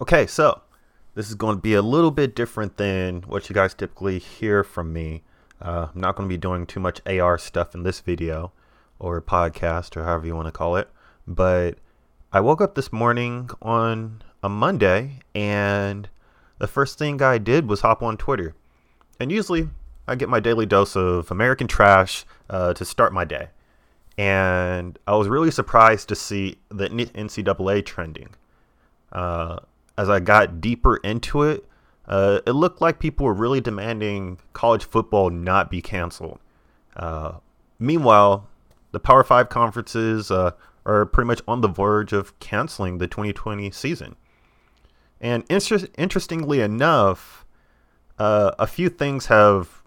Okay, so this is going to be a little bit different than what you guys typically hear from me. Uh, I'm not going to be doing too much AR stuff in this video or podcast or however you want to call it. But I woke up this morning on a Monday and the first thing I did was hop on Twitter. And usually I get my daily dose of American trash uh, to start my day. And I was really surprised to see the NCAA trending. Uh, as I got deeper into it, uh, it looked like people were really demanding college football not be canceled. Uh, meanwhile, the Power Five conferences uh, are pretty much on the verge of canceling the 2020 season. And inter- interestingly enough, uh, a few things have,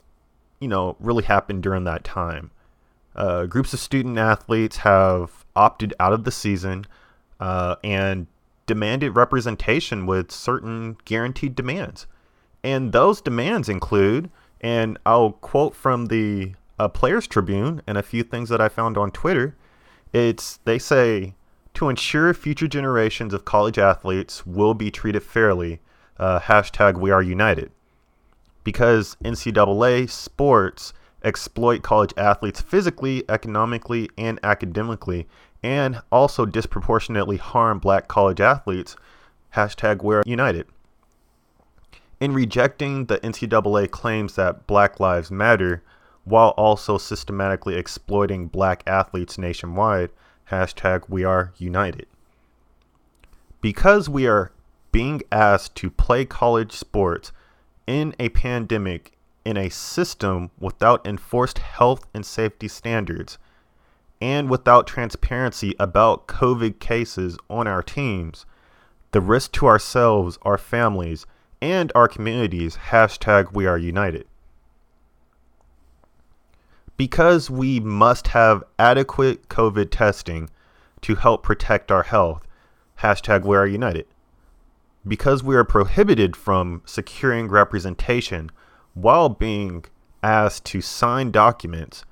you know, really happened during that time. Uh, groups of student athletes have opted out of the season, uh, and demanded representation with certain guaranteed demands. And those demands include, and I'll quote from the uh, Players Tribune and a few things that I found on Twitter. It's they say to ensure future generations of college athletes will be treated fairly. Uh, hashtag We Are United, because NCAA sports exploit college athletes physically, economically, and academically, and also disproportionately harm black college athletes. Hashtag We're United. In rejecting the NCAA claims that Black Lives Matter, while also systematically exploiting black athletes nationwide, hashtag We Are United. Because we are being asked to play college sports in a pandemic in a system without enforced health and safety standards and without transparency about COVID cases on our teams, the risk to ourselves, our families, and our communities, hashtag we are united. Because we must have adequate COVID testing to help protect our health, hashtag we are united. Because we are prohibited from securing representation while being asked to sign documents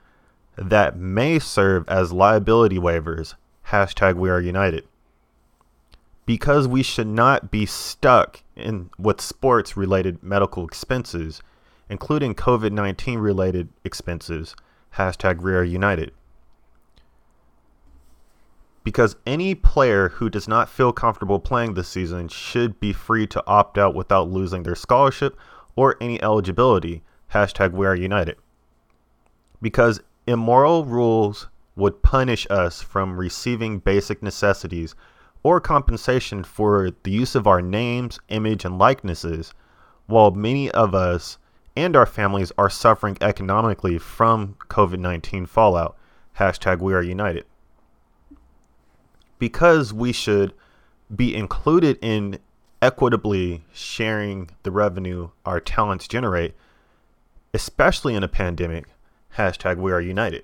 that may serve as liability waivers. Hashtag we are united. Because we should not be stuck in with sports related medical expenses, including COVID 19 related expenses. Hashtag we are united. Because any player who does not feel comfortable playing this season should be free to opt out without losing their scholarship or any eligibility. Hashtag we are united. Because immoral rules would punish us from receiving basic necessities or compensation for the use of our names, image, and likenesses, while many of us and our families are suffering economically from COVID 19 fallout. Hashtag we are united. Because we should be included in equitably sharing the revenue our talents generate, especially in a pandemic, Hashtag we are united.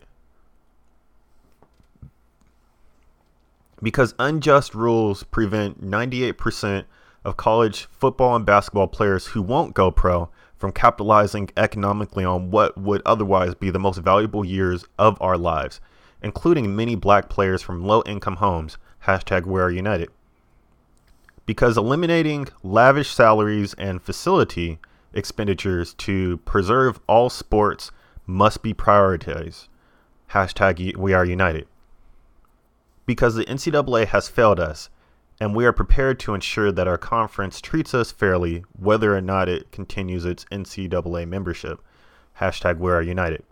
Because unjust rules prevent 98% of college football and basketball players who won't go pro from capitalizing economically on what would otherwise be the most valuable years of our lives, including many black players from low income homes. Hashtag we are united. Because eliminating lavish salaries and facility expenditures to preserve all sports must be prioritized. Hashtag we are united. Because the NCAA has failed us, and we are prepared to ensure that our conference treats us fairly whether or not it continues its NCAA membership. Hashtag we are united.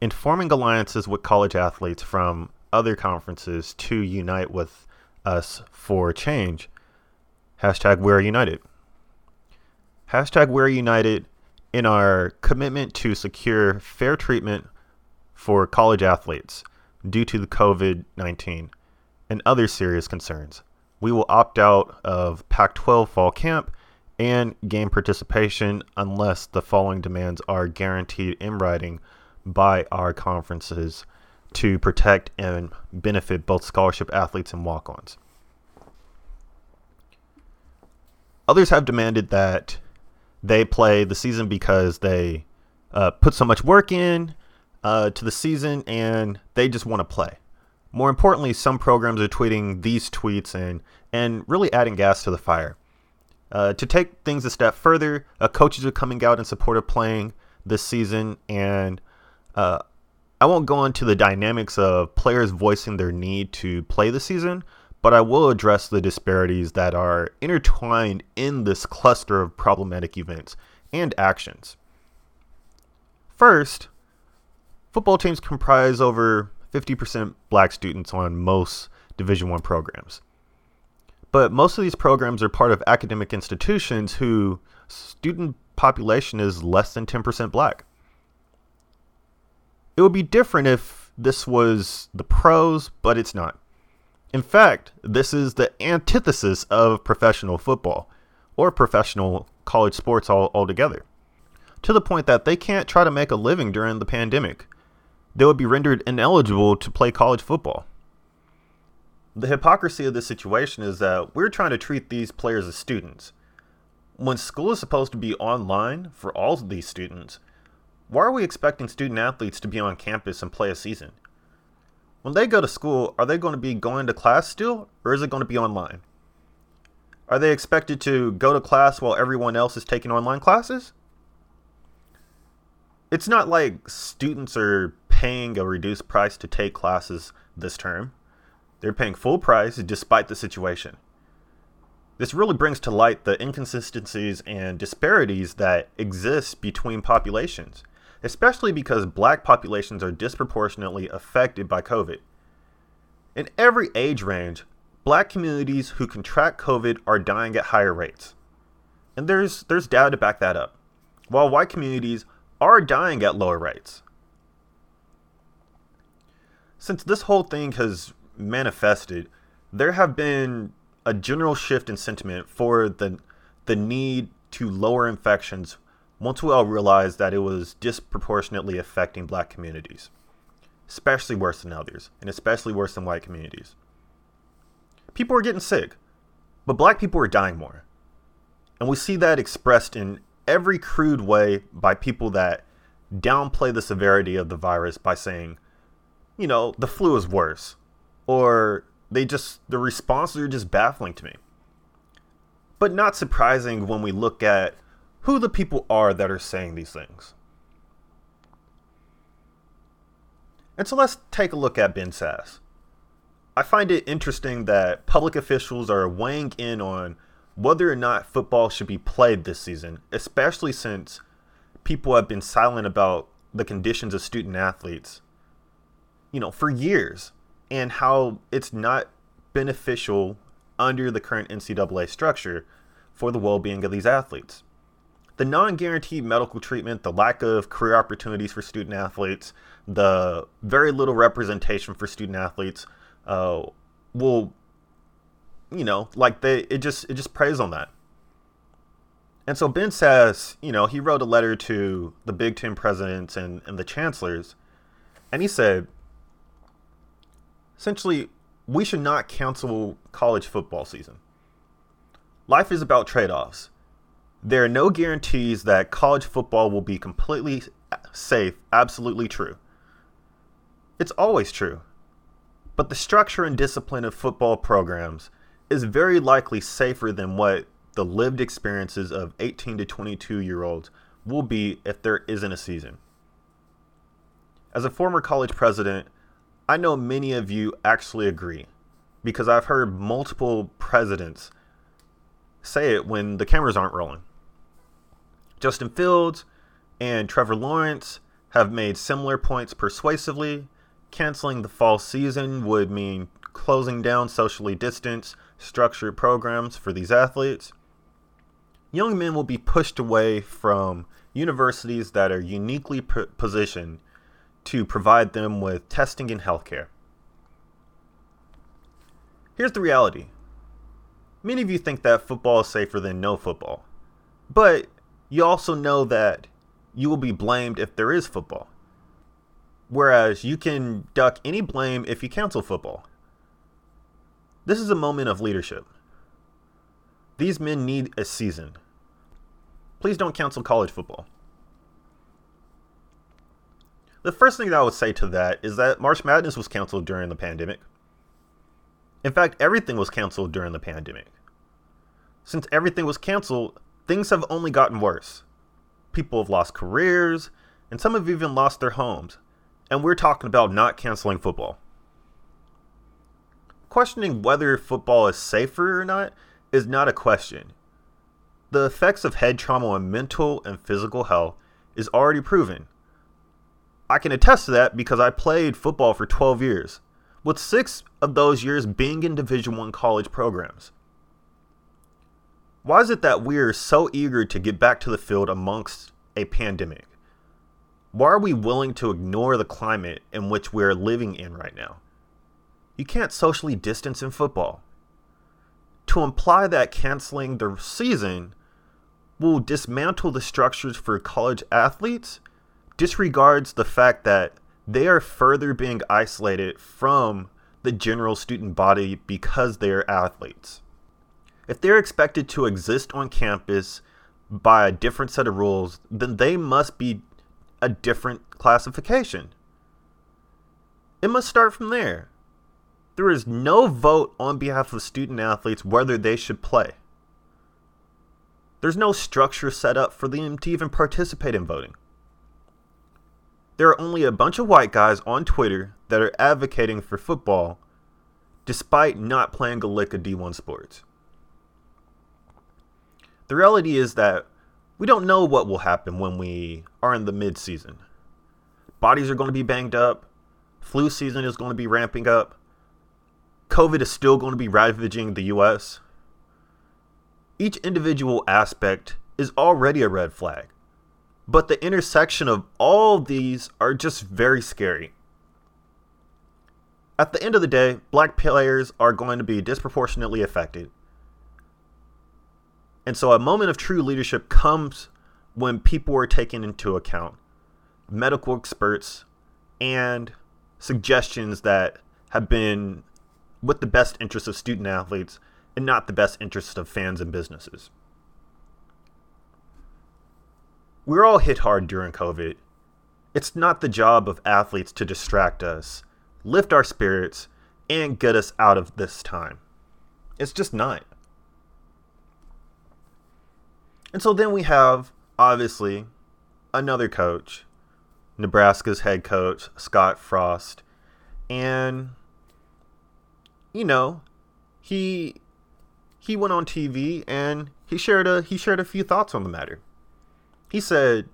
In forming alliances with college athletes from other conferences to unite with us for change. Hashtag we are united. Hashtag we are united in our commitment to secure fair treatment for college athletes due to the COVID 19 and other serious concerns. We will opt out of Pac 12 fall camp and game participation unless the following demands are guaranteed in writing by our conferences to protect and benefit both scholarship athletes and walk ons. Others have demanded that they play the season because they uh, put so much work in uh, to the season and they just want to play. More importantly, some programs are tweeting these tweets and, and really adding gas to the fire. Uh, to take things a step further, uh, coaches are coming out in support of playing this season, and uh, I won't go into the dynamics of players voicing their need to play the season, but I will address the disparities that are intertwined in this cluster of problematic events and actions. First, football teams comprise over 50% black students on most Division 1 programs. But most of these programs are part of academic institutions whose student population is less than 10% black. It would be different if this was the pros, but it's not. In fact, this is the antithesis of professional football or professional college sports all, altogether. To the point that they can't try to make a living during the pandemic. They would be rendered ineligible to play college football. The hypocrisy of this situation is that we're trying to treat these players as students. When school is supposed to be online for all of these students, why are we expecting student athletes to be on campus and play a season? When they go to school, are they going to be going to class still, or is it going to be online? Are they expected to go to class while everyone else is taking online classes? It's not like students are paying a reduced price to take classes this term. They're paying full price despite the situation. This really brings to light the inconsistencies and disparities that exist between populations especially because black populations are disproportionately affected by COVID. In every age range, black communities who contract COVID are dying at higher rates. And there's there's data to back that up. While white communities are dying at lower rates. Since this whole thing has manifested, there have been a general shift in sentiment for the the need to lower infections all realized that it was disproportionately affecting black communities, especially worse than others, and especially worse than white communities. People were getting sick, but black people were dying more. And we see that expressed in every crude way by people that downplay the severity of the virus by saying, you know, the flu is worse. Or they just, the responses are just baffling to me. But not surprising when we look at who the people are that are saying these things. And so let's take a look at Ben Sasse. I find it interesting that public officials are weighing in on whether or not football should be played this season, especially since people have been silent about the conditions of student athletes, you know, for years and how it's not beneficial under the current NCAA structure for the well being of these athletes the non-guaranteed medical treatment, the lack of career opportunities for student athletes, the very little representation for student athletes, uh, will, you know, like they it just it just preys on that. And so Ben says, you know, he wrote a letter to the Big Ten presidents and, and the chancellors, and he said, essentially, we should not cancel college football season. Life is about trade offs there are no guarantees that college football will be completely safe, absolutely true. It's always true. But the structure and discipline of football programs is very likely safer than what the lived experiences of 18 to 22 year olds will be if there isn't a season. As a former college president, I know many of you actually agree because I've heard multiple presidents say it when the cameras aren't rolling. Justin Fields and Trevor Lawrence have made similar points persuasively. Canceling the fall season would mean closing down socially distanced, structured programs for these athletes. Young men will be pushed away from universities that are uniquely positioned to provide them with testing and healthcare. Here's the reality many of you think that football is safer than no football, but you also know that you will be blamed if there is football. Whereas you can duck any blame if you cancel football. This is a moment of leadership. These men need a season. Please don't cancel college football. The first thing that I would say to that is that March Madness was canceled during the pandemic. In fact, everything was canceled during the pandemic. Since everything was canceled, things have only gotten worse. People have lost careers, and some have even lost their homes. And we're talking about not canceling football. Questioning whether football is safer or not is not a question. The effects of head trauma on mental and physical health is already proven. I can attest to that because I played football for 12 years, with 6 of those years being in Division 1 college programs. Why is it that we're so eager to get back to the field amongst a pandemic? Why are we willing to ignore the climate in which we're living in right now? You can't socially distance in football. To imply that canceling the season will dismantle the structures for college athletes disregards the fact that they are further being isolated from the general student body because they are athletes. If they're expected to exist on campus by a different set of rules, then they must be a different classification. It must start from there. There is no vote on behalf of student athletes whether they should play. There's no structure set up for them to even participate in voting. There are only a bunch of white guys on Twitter that are advocating for football despite not playing a lick of D1 sports. The reality is that we don't know what will happen when we are in the mid season. Bodies are going to be banged up, flu season is going to be ramping up, COVID is still going to be ravaging the US. Each individual aspect is already a red flag, but the intersection of all these are just very scary. At the end of the day, black players are going to be disproportionately affected. And so a moment of true leadership comes when people are taken into account, medical experts, and suggestions that have been with the best interests of student athletes and not the best interests of fans and businesses. We're all hit hard during COVID. It's not the job of athletes to distract us, lift our spirits, and get us out of this time. It's just not. And so then we have, obviously, another coach, Nebraska's head coach, Scott Frost. And you know, he he went on TV and he shared a he shared a few thoughts on the matter. He said,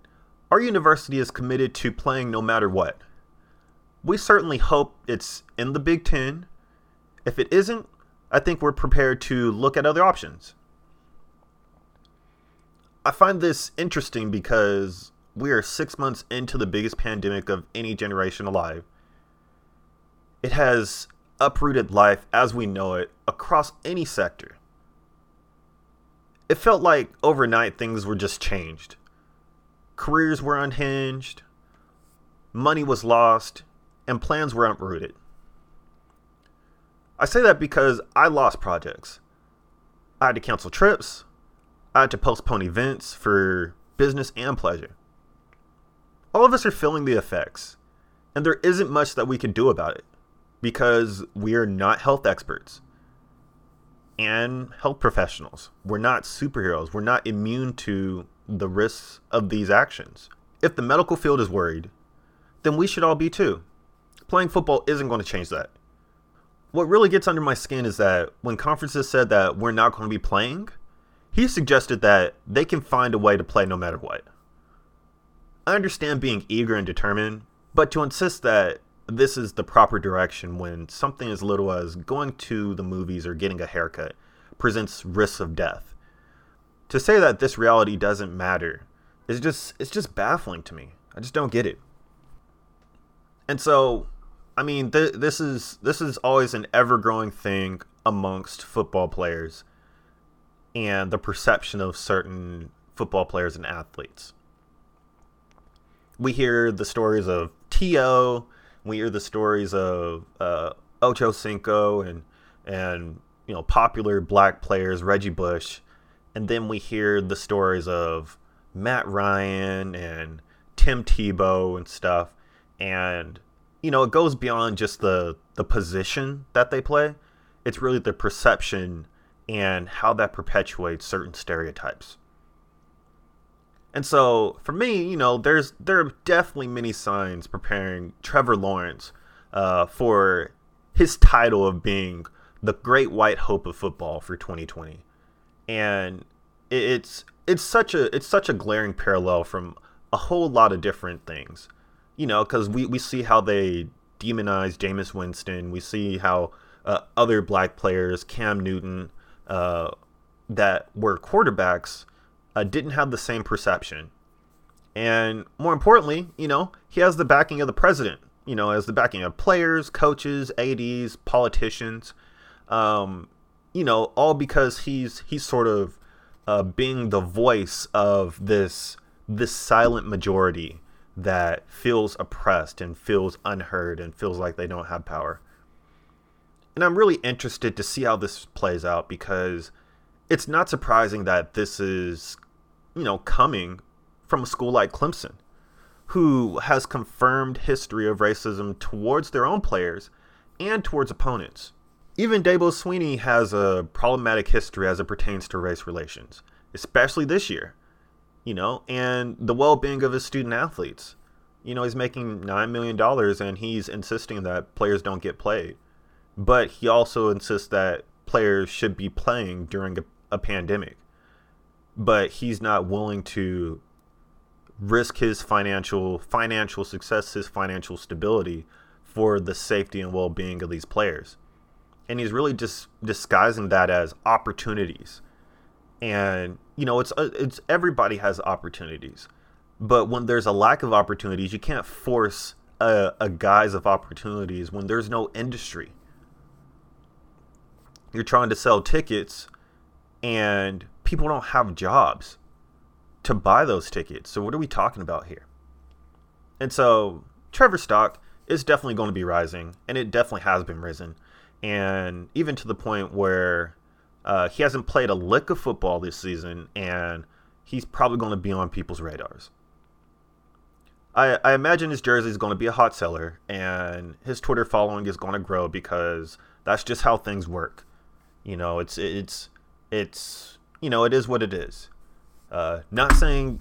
"Our university is committed to playing no matter what. We certainly hope it's in the Big 10. If it isn't, I think we're prepared to look at other options." I find this interesting because we are 6 months into the biggest pandemic of any generation alive. It has uprooted life as we know it across any sector. It felt like overnight things were just changed. Careers were unhinged, money was lost, and plans were uprooted. I say that because I lost projects. I had to cancel trips, Had to postpone events for business and pleasure. All of us are feeling the effects, and there isn't much that we can do about it because we're not health experts and health professionals. We're not superheroes. We're not immune to the risks of these actions. If the medical field is worried, then we should all be too. Playing football isn't going to change that. What really gets under my skin is that when conferences said that we're not going to be playing, he suggested that they can find a way to play no matter what. I understand being eager and determined, but to insist that this is the proper direction when something as little as going to the movies or getting a haircut presents risks of death. To say that this reality doesn't matter is just it's just baffling to me. I just don't get it. And so, I mean, th- this is this is always an ever-growing thing amongst football players and the perception of certain football players and athletes. We hear the stories of T.O., we hear the stories of uh, Ocho Cinco and and you know popular black players, Reggie Bush, and then we hear the stories of Matt Ryan and Tim Tebow and stuff, And you know, it goes beyond just the the position that they play. It's really the perception and how that perpetuates certain stereotypes. And so for me, you know, there's there are definitely many signs preparing Trevor Lawrence uh, for his title of being the great white hope of football for 2020. And it's it's such a it's such a glaring parallel from a whole lot of different things. You know, because we, we see how they demonize Jameis Winston. We see how uh, other black players, Cam Newton, uh, that were quarterbacks, uh, didn't have the same perception. And more importantly, you know, he has the backing of the president, you know, as the backing of players, coaches, ADs, politicians, um, you know, all because he's he's sort of uh, being the voice of this this silent majority that feels oppressed and feels unheard and feels like they don't have power. And I'm really interested to see how this plays out because it's not surprising that this is, you know, coming from a school like Clemson, who has confirmed history of racism towards their own players and towards opponents. Even Dabo Swinney has a problematic history as it pertains to race relations, especially this year you know, and the well being of his student athletes. You know, he's making $9 million and he's insisting that players don't get played. But he also insists that players should be playing during a, a pandemic. But he's not willing to risk his financial financial success, his financial stability for the safety and well-being of these players. And he's really just disguising that as opportunities and you know it's uh, it's everybody has opportunities but when there's a lack of opportunities you can't force a, a guise of opportunities when there's no industry you're trying to sell tickets and people don't have jobs to buy those tickets so what are we talking about here and so trevor stock is definitely going to be rising and it definitely has been risen and even to the point where uh, he hasn't played a lick of football this season, and he's probably going to be on people's radars. I, I imagine his jersey is going to be a hot seller, and his Twitter following is going to grow because that's just how things work. You know, it's it's it's you know it is what it is. Uh, not saying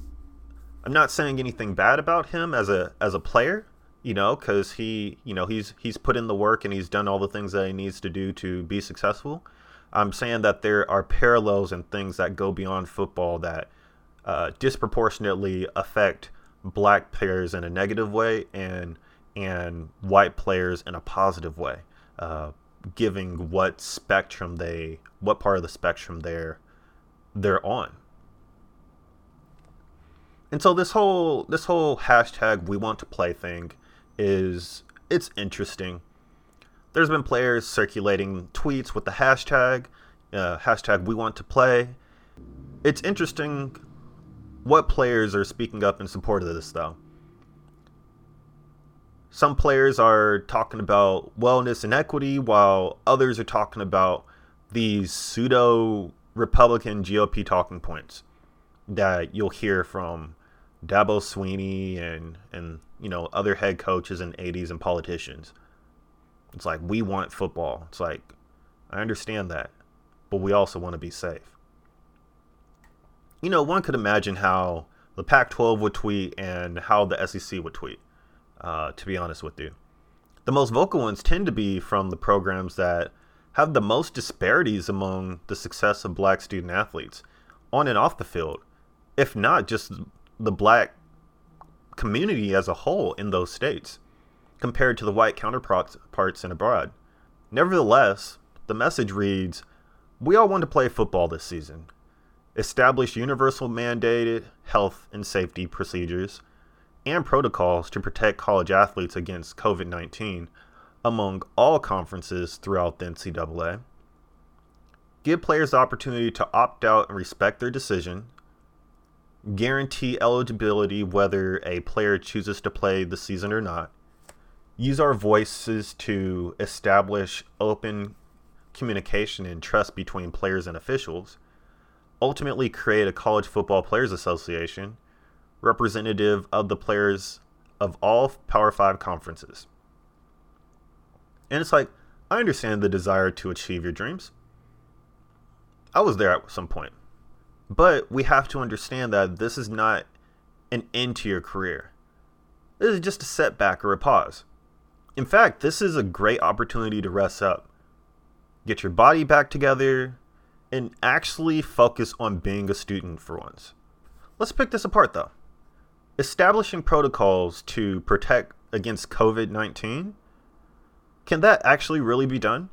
I'm not saying anything bad about him as a as a player, you know, because he you know he's he's put in the work and he's done all the things that he needs to do to be successful. I'm saying that there are parallels and things that go beyond football that uh, disproportionately affect black players in a negative way and and white players in a positive way, uh, giving what spectrum they what part of the spectrum they're they're on. And so this whole this whole hashtag we want to play thing is it's interesting. There's been players circulating tweets with the hashtag uh, hashtag we want to play. It's interesting what players are speaking up in support of this though some players are talking about wellness and equity while others are talking about these pseudo republican gop talking points that you'll hear from dabo Swinney and and you know other head coaches and ADs and politicians it's like we want football. It's like I understand that, but we also want to be safe. You know, one could imagine how the Pac-12 would tweet and how the SEC would tweet. Uh, to be honest with you, the most vocal ones tend to be from the programs that have the most disparities among the success of black student athletes on and off the field, if not just the black community as a whole in those states compared to the white counterparts and abroad. Nevertheless, the message reads We all want to play football this season. Establish universal mandated health and safety procedures and protocols to protect college athletes against COVID 19 among all conferences throughout the NCAA. Give players the opportunity to opt out and respect their decision. Guarantee eligibility whether a player chooses to play the season or not use our voices to establish open communication and trust between players and officials, ultimately create a college football players association representative of the players of all Power 5 conferences. And it's like, I understand the desire to achieve your dreams. I was there at some point. But we have to understand that this is not an end to your career. This is just a setback or a pause. In fact, this is a great opportunity to rest up, get your body back together, and actually focus on being a student for once. Let's pick this apart though. Establishing protocols to protect against COVID 19, can that actually really be done?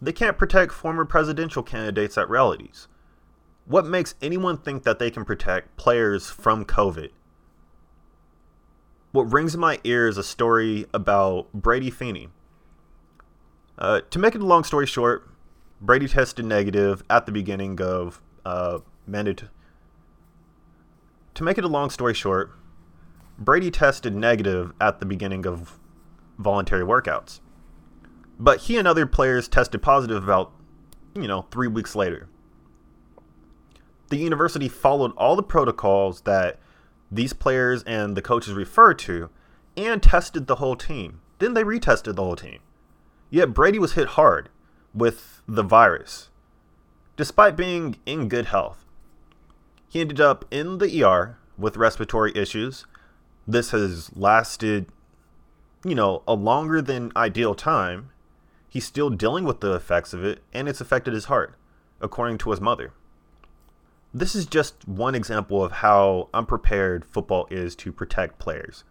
They can't protect former presidential candidates at rallies. What makes anyone think that they can protect players from COVID? What rings in my ear is a story about Brady Feeney. Uh, to make it a long story short, Brady tested negative at the beginning of uh, mandatory. To make it a long story short, Brady tested negative at the beginning of voluntary workouts. But he and other players tested positive about, you know, three weeks later. The university followed all the protocols that these players and the coaches referred to and tested the whole team. Then they retested the whole team. Yet Brady was hit hard with the virus, despite being in good health. He ended up in the ER with respiratory issues. This has lasted, you know, a longer than ideal time. He's still dealing with the effects of it, and it's affected his heart, according to his mother. This is just one example of how unprepared football is to protect players.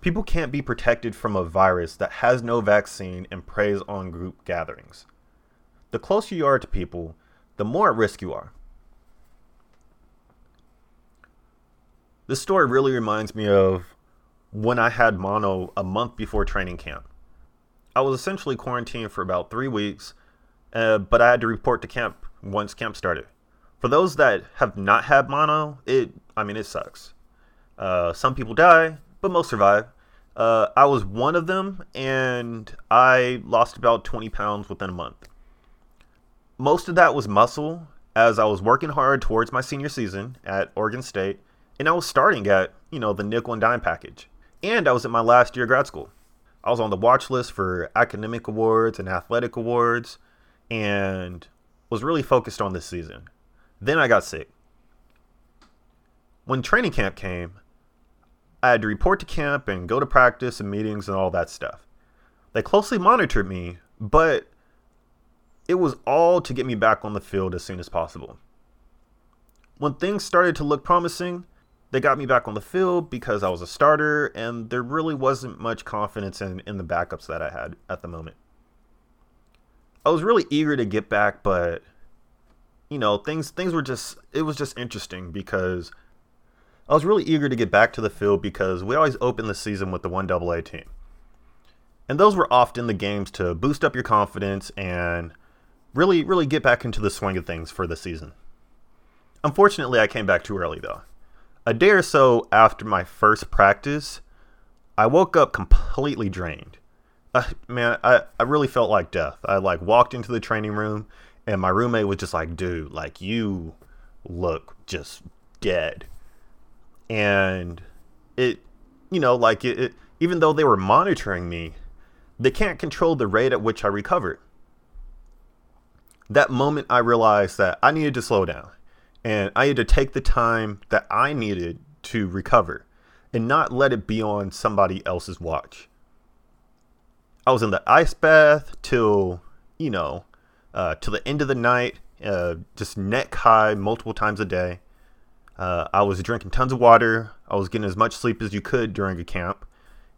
People can't be protected from a virus that has no vaccine and preys on group gatherings. The closer you are to people, the more at risk you are. This story really reminds me of when I had mono a month before training camp. I was essentially quarantined for about three weeks, uh, but I had to report to camp once camp started. For those that have not had mono, it I mean it sucks. Uh, some people die, but most survive. Uh, I was one of them, and I lost about 20 pounds within a month most of that was muscle as I was working hard towards my senior season at Oregon State, and I was starting at, you know, the nickel and dime package. And I was at my last year of grad school. I was on the watch list for academic awards and athletic awards and was really focused on this season. Then I got sick. When training camp came, I had to report to camp and go to practice and meetings and all that stuff. They closely monitored me, but it was all to get me back on the field as soon as possible. When things started to look promising, they got me back on the field because I was a starter and there really wasn't much confidence in, in the backups that I had at the moment. I was really eager to get back, but you know, things things were just it was just interesting because I was really eager to get back to the field because we always open the season with the one AA team. And those were often the games to boost up your confidence and really, really get back into the swing of things for the season. Unfortunately, I came back too early though. A day or so after my first practice, I woke up completely drained. Uh, man, I, I really felt like death. I like walked into the training room and my roommate was just like, dude, like you look just dead. And it, you know, like it, it even though they were monitoring me, they can't control the rate at which I recovered that moment I realized that I needed to slow down and I had to take the time that I needed to recover and not let it be on somebody else's watch. I was in the ice bath till, you know, uh, till the end of the night, uh, just neck high multiple times a day. Uh, I was drinking tons of water. I was getting as much sleep as you could during a camp.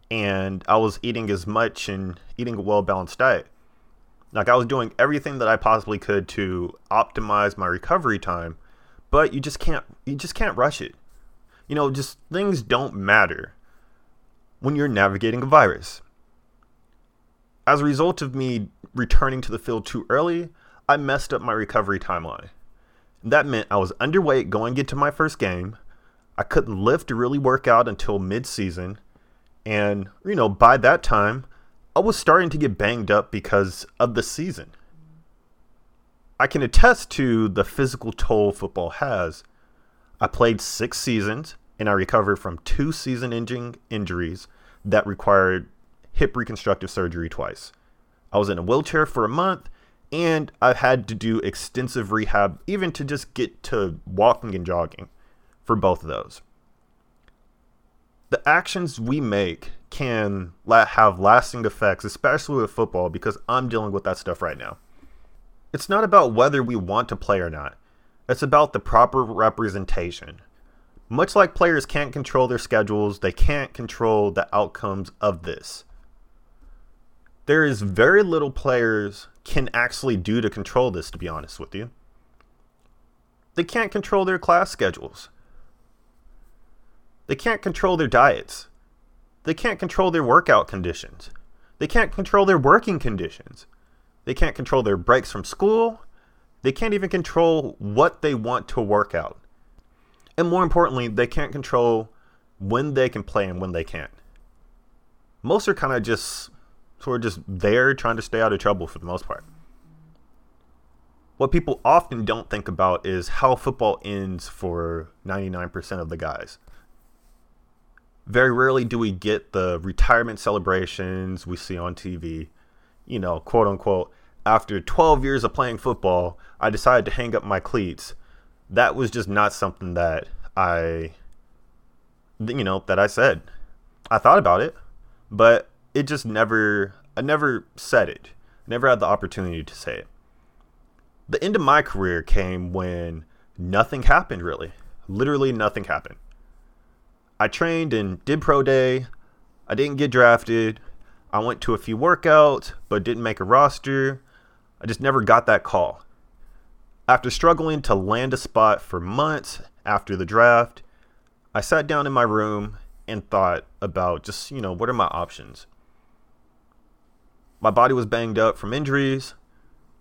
And I was eating as much and eating a well balanced diet. Like I was doing everything that I possibly could to optimize my recovery time, but you just can't you just can't rush it. You know, just things don't matter when you're navigating a virus. As a result of me returning to the field too early, I messed up my recovery timeline. That meant I was underweight going into my first game. I couldn't lift to really work out until mid-season, and you know, by that time, I was starting to get banged up because of the season. I can attest to the physical toll football has. I played six seasons, and I recovered from two season ending injuries that required hip reconstructive surgery twice. I was in a wheelchair for a month and I've had to do extensive rehab even to just get to walking and jogging for both of those. The actions we make can have lasting effects, especially with football, because I'm dealing with that stuff right now. It's not about whether we want to play or not, it's about the proper representation. Much like players can't control their schedules, they can't control the outcomes of this. There is very little players can actually do to control this, to be honest with you. They can't control their class schedules. They can't control their diets. They can't control their workout conditions. They can't control their working conditions. They can't control their breaks from school. They can't even control what they want to work out. And more importantly, they can't control when they can play and when they can't. Most are kind of just sort of just there trying to stay out of trouble for the most part. What people often don't think about is how football ends for 99% of the guys. Very rarely do we get the retirement celebrations we see on TV. You know, quote unquote, after 12 years of playing football, I decided to hang up my cleats. That was just not something that I, you know, that I said. I thought about it, but it just never, I never said it. Never had the opportunity to say it. The end of my career came when nothing happened really. Literally nothing happened. I trained and did pro day. I didn't get drafted. I went to a few workouts, but didn't make a roster. I just never got that call. After struggling to land a spot for months after the draft, I sat down in my room and thought about just, you know, what are my options? My body was banged up from injuries.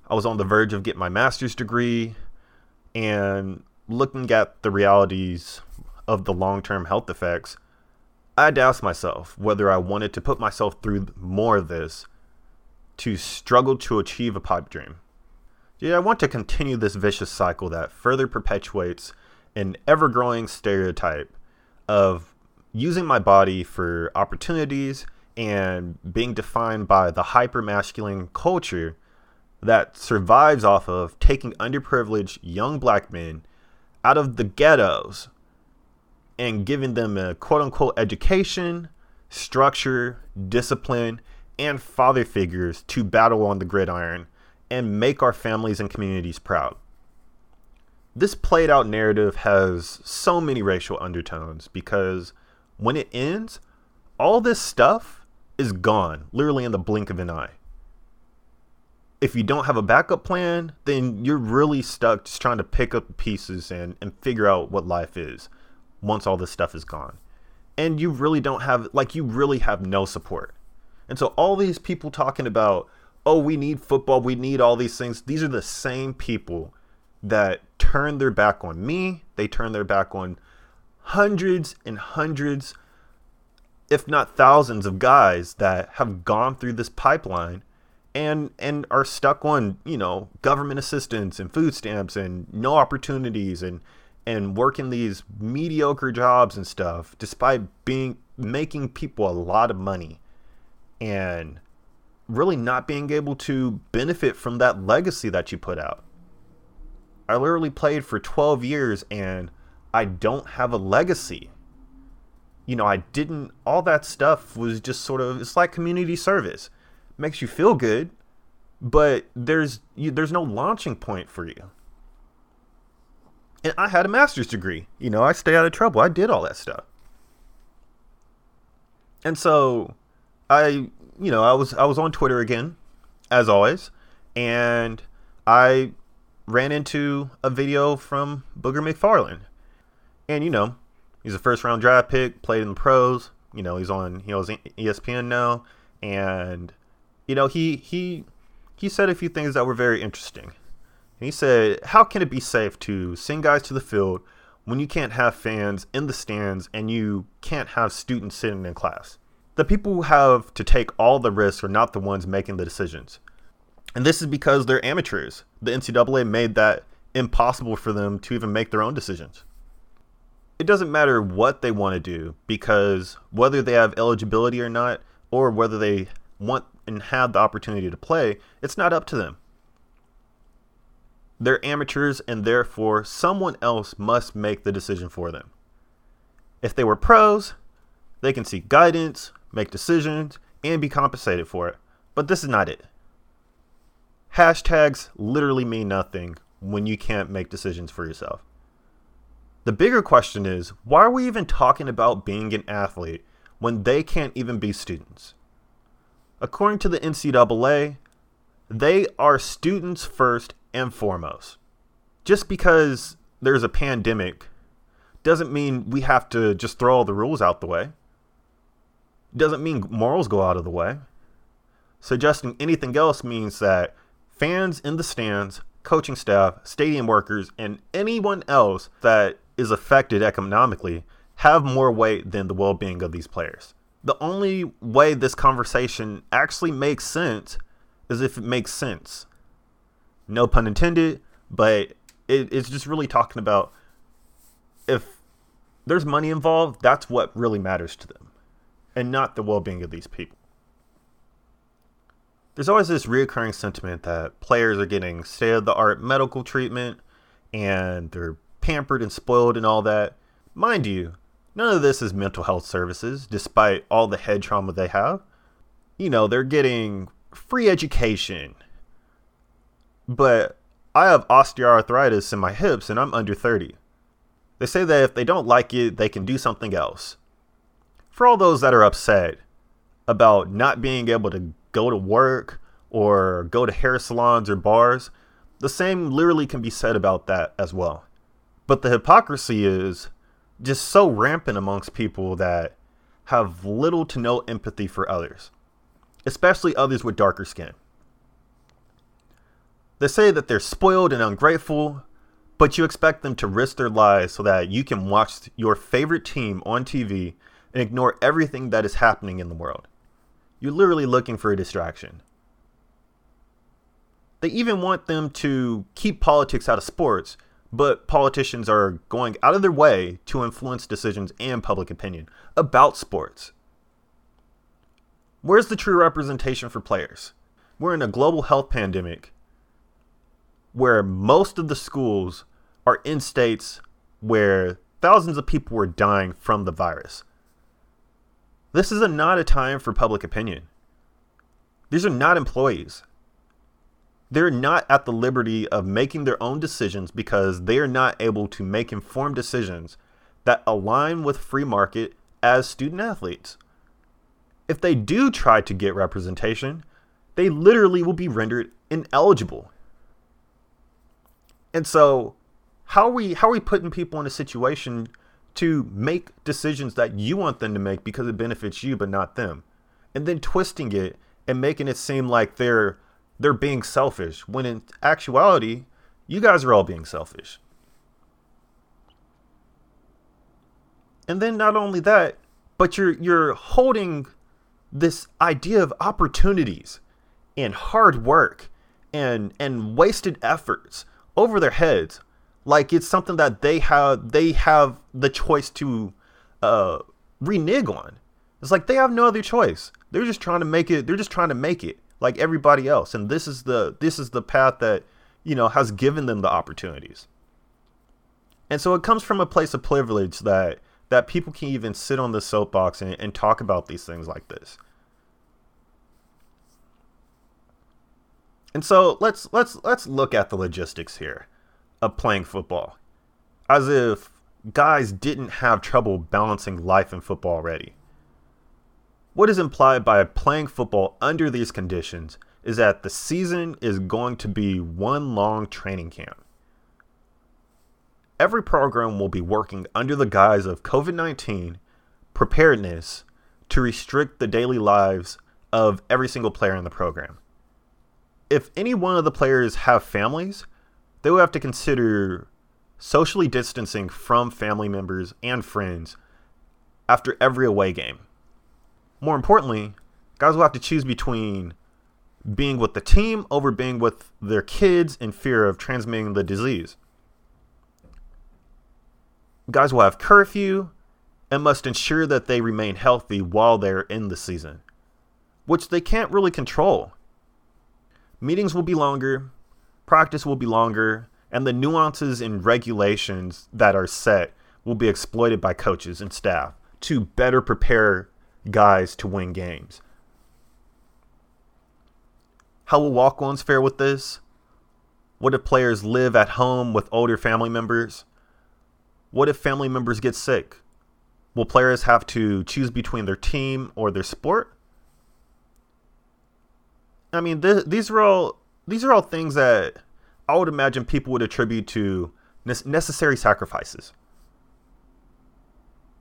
I was on the verge of getting my master's degree and looking at the realities of the long term health effects, I had to ask myself whether I wanted to put myself through more of this to struggle to achieve a pipe dream. Did I want to continue this vicious cycle that further perpetuates an ever growing stereotype of using my body for opportunities and being defined by the hyper masculine culture that survives off of taking underprivileged young black men out of the ghettos and giving them a quote unquote education, structure, discipline, and father figures to battle on the gridiron and make our families and communities proud. This played out narrative has so many racial undertones because when it ends, all this stuff is gone, literally in the blink of an eye. If you don't have a backup plan, then you're really stuck just trying to pick up pieces and, and figure out what life is once all this stuff is gone. And you really don't have, like, you really have no support. And so all these people talking about, oh, we need football, we need all these things, these are the same people that turn their back on me. They turn their back on hundreds and hundreds, if not thousands, of guys that have gone through this pipeline and and are stuck on you know government assistance and food stamps and no opportunities and and working these mediocre jobs and stuff despite being making people a lot of money and really not being able to benefit from that legacy that you put out. I literally played for 12 years and I don't have a legacy. You know, I didn't all that stuff was just sort of it's like community service. Makes you feel good, but there's you, there's no launching point for you and I had a master's degree. You know, I stay out of trouble. I did all that stuff. And so I, you know, I was I was on Twitter again, as always, and I ran into a video from Booger McFarland. And you know, he's a first round draft pick, played in the pros. You know, he's on he was ESPN now, and you know he he he said a few things that were very interesting. And he said, How can it be safe to send guys to the field when you can't have fans in the stands and you can't have students sitting in class? The people who have to take all the risks are not the ones making the decisions. And this is because they're amateurs. The NCAA made that impossible for them to even make their own decisions. it doesn't matter what they want to do because whether they have eligibility or not, or whether they want and have the opportunity to play, it's not up to them. They're amateurs, and therefore, someone else must make the decision for them. If they were pros, they can seek guidance, make decisions, and be compensated for it. But this is not it. Hashtags literally mean nothing when you can't make decisions for yourself. The bigger question is why are we even talking about being an athlete when they can't even be students? According to the NCAA, they are students first and foremost. Just because there's a pandemic doesn't mean we have to just throw all the rules out the way. Doesn't mean morals go out of the way. Suggesting anything else means that fans in the stands, coaching staff, stadium workers, and anyone else that is affected economically have more weight than the well being of these players. The only way this conversation actually makes sense is if it makes sense. No pun intended, but it, it's just really talking about if there's money involved, that's what really matters to them, and not the well being of these people. There's always this reoccurring sentiment that players are getting state of the art medical treatment and they're pampered and spoiled and all that. Mind you, none of this is mental health services, despite all the head trauma they have. You know, they're getting free education. But I have osteoarthritis in my hips and I'm under 30. They say that if they don't like it, they can do something else. For all those that are upset about not being able to go to work or go to hair salons or bars, the same literally can be said about that as well. But the hypocrisy is just so rampant amongst people that have little to no empathy for others, especially others with darker skin. They say that they're spoiled and ungrateful, but you expect them to risk their lives so that you can watch your favorite team on TV and ignore everything that is happening in the world. You're literally looking for a distraction. They even want them to keep politics out of sports but politicians are going out of their way to influence decisions and public opinion about sports. Where's the true representation for players? We're in a global health pandemic where most of the schools are in states where thousands of people were dying from the virus. This is a, not a time for public opinion. These are not employees they're not at the liberty of making their own decisions because they are not able to make informed decisions that align with free market as student athletes. If they do try to get representation, they literally will be rendered ineligible. And so, how are we how are we putting people in a situation to make decisions that you want them to make because it benefits you but not them? And then twisting it and making it seem like they're they're being selfish when in actuality you guys are all being selfish and then not only that but you're you're holding this idea of opportunities and hard work and and wasted efforts over their heads like it's something that they have they have the choice to uh renege on. It's like they have no other choice. They're just trying to make it they're just trying to make it like everybody else. And this is the this is the path that you know has given them the opportunities. And so it comes from a place of privilege that that people can even sit on the soapbox and, and talk about these things like this. And so let's let's let's look at the logistics here of playing football as if guys didn't have trouble balancing life and football already what is implied by playing football under these conditions is that the season is going to be one long training camp. Every program will be working under the guise of COVID 19 preparedness to restrict the daily lives of every single player in the program. If any one of the players have families, they will have to consider socially distancing from family members and friends after every away game more importantly, guys will have to choose between being with the team over being with their kids in fear of transmitting the disease. guys will have curfew and must ensure that they remain healthy while they're in the season, which they can't really control. Meetings will be longer, practice will be longer, and the nuances and regulations that are set will be exploited by coaches and staff to better prepare guys to win games. How will walk ons fare with this? What if players live at home with older family members? What if family members get sick? Will players have to choose between their team or their sport? I mean, th- these are all these are all things that I would imagine people would attribute to necessary sacrifices.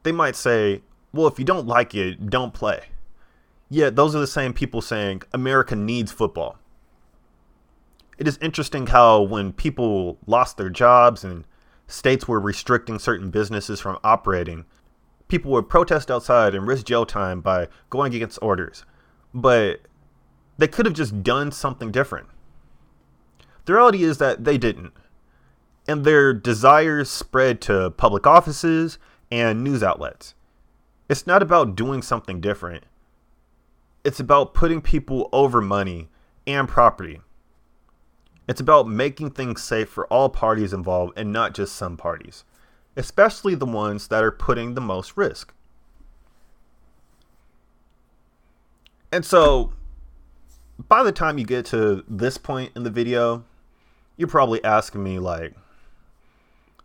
They might say, "Well, if you don't like it, don't play." Yet those are the same people saying America needs football. It is interesting how when people lost their jobs and states were restricting certain businesses from operating, people would protest outside and risk jail time by going against orders. But they could have just done something different. The reality is that they didn't. And their desires spread to public offices and news outlets. It's not about doing something different. It's about putting people over money and property. It's about making things safe for all parties involved and not just some parties, especially the ones that are putting the most risk. And so, by the time you get to this point in the video, you're probably asking me, like,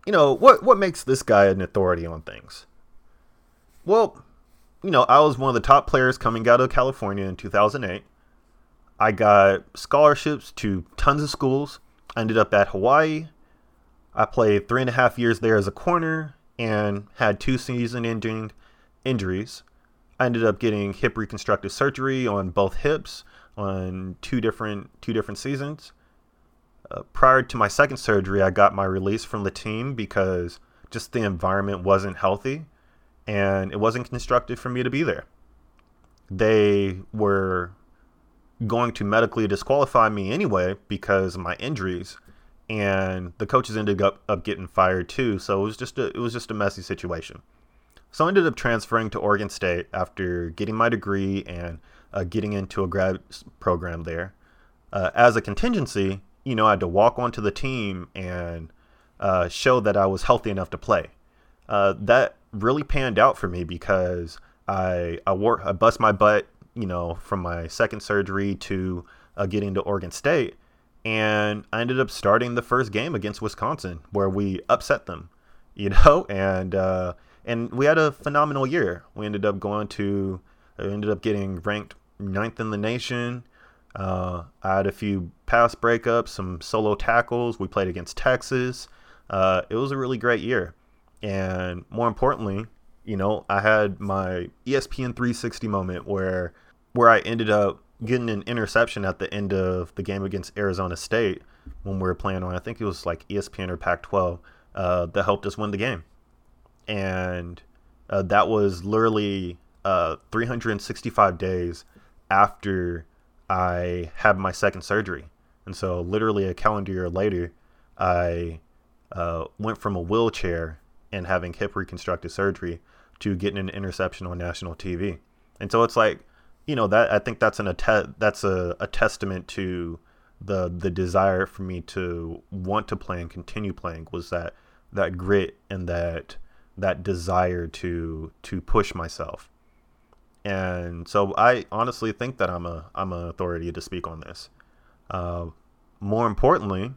you know, what, what makes this guy an authority on things? Well, you know, I was one of the top players coming out of California in 2008. I got scholarships to tons of schools. I ended up at Hawaii. I played three and a half years there as a corner and had two season ending injuries. I ended up getting hip reconstructive surgery on both hips on two different two different seasons. Uh, prior to my second surgery, I got my release from the team because just the environment wasn't healthy and it wasn't constructive for me to be there. They were going to medically disqualify me anyway because of my injuries and the coaches ended up, up getting fired too. So it was just a it was just a messy situation. So i ended up transferring to oregon state after getting my degree and uh, getting into a grad program there. Uh, as a contingency you know i had to walk onto the team and uh, show that i was healthy enough to play uh, that really panned out for me because i i wore i bust my butt you know, from my second surgery to uh, getting to Oregon State. And I ended up starting the first game against Wisconsin where we upset them, you know, and, uh, and we had a phenomenal year. We ended up going to, I ended up getting ranked ninth in the nation. Uh, I had a few pass breakups, some solo tackles. We played against Texas. Uh, it was a really great year. And more importantly, you know, I had my ESPN 360 moment where where I ended up getting an interception at the end of the game against Arizona State when we were playing on I think it was like ESPN or Pac-12 uh, that helped us win the game, and uh, that was literally uh, 365 days after I had my second surgery, and so literally a calendar year later, I uh, went from a wheelchair and having hip reconstructive surgery to getting an interception on national TV. And so it's like, you know, that I think that's an att- that's a, a testament to the the desire for me to want to play and continue playing was that that grit and that that desire to to push myself. And so I honestly think that I'm a I'm an authority to speak on this. Uh, more importantly,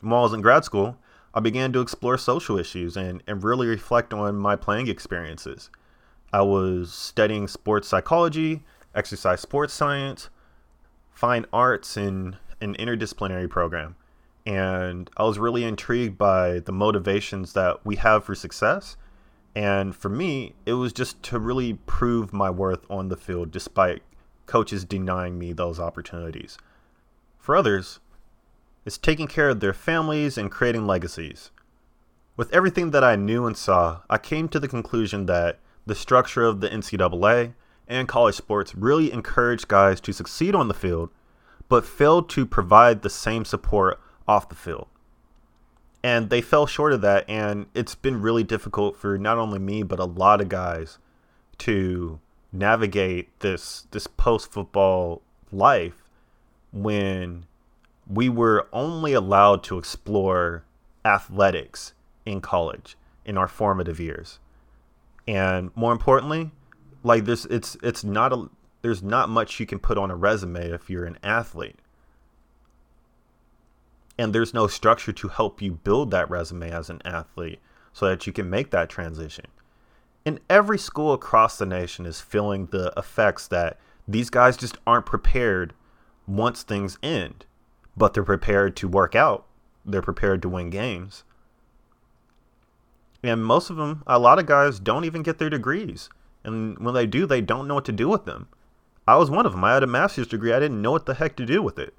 while I was in grad school, I began to explore social issues and, and really reflect on my playing experiences. I was studying sports psychology, exercise sports science, fine arts, and an interdisciplinary program. And I was really intrigued by the motivations that we have for success. And for me, it was just to really prove my worth on the field despite coaches denying me those opportunities. For others, it's taking care of their families and creating legacies. With everything that I knew and saw, I came to the conclusion that the structure of the NCAA and college sports really encouraged guys to succeed on the field, but failed to provide the same support off the field. And they fell short of that. And it's been really difficult for not only me, but a lot of guys to navigate this this post football life when we were only allowed to explore athletics in college in our formative years. And more importantly, like this it's it's not a there's not much you can put on a resume if you're an athlete. And there's no structure to help you build that resume as an athlete so that you can make that transition. And every school across the nation is feeling the effects that these guys just aren't prepared once things end, but they're prepared to work out, they're prepared to win games. And most of them, a lot of guys don't even get their degrees. And when they do, they don't know what to do with them. I was one of them. I had a master's degree. I didn't know what the heck to do with it.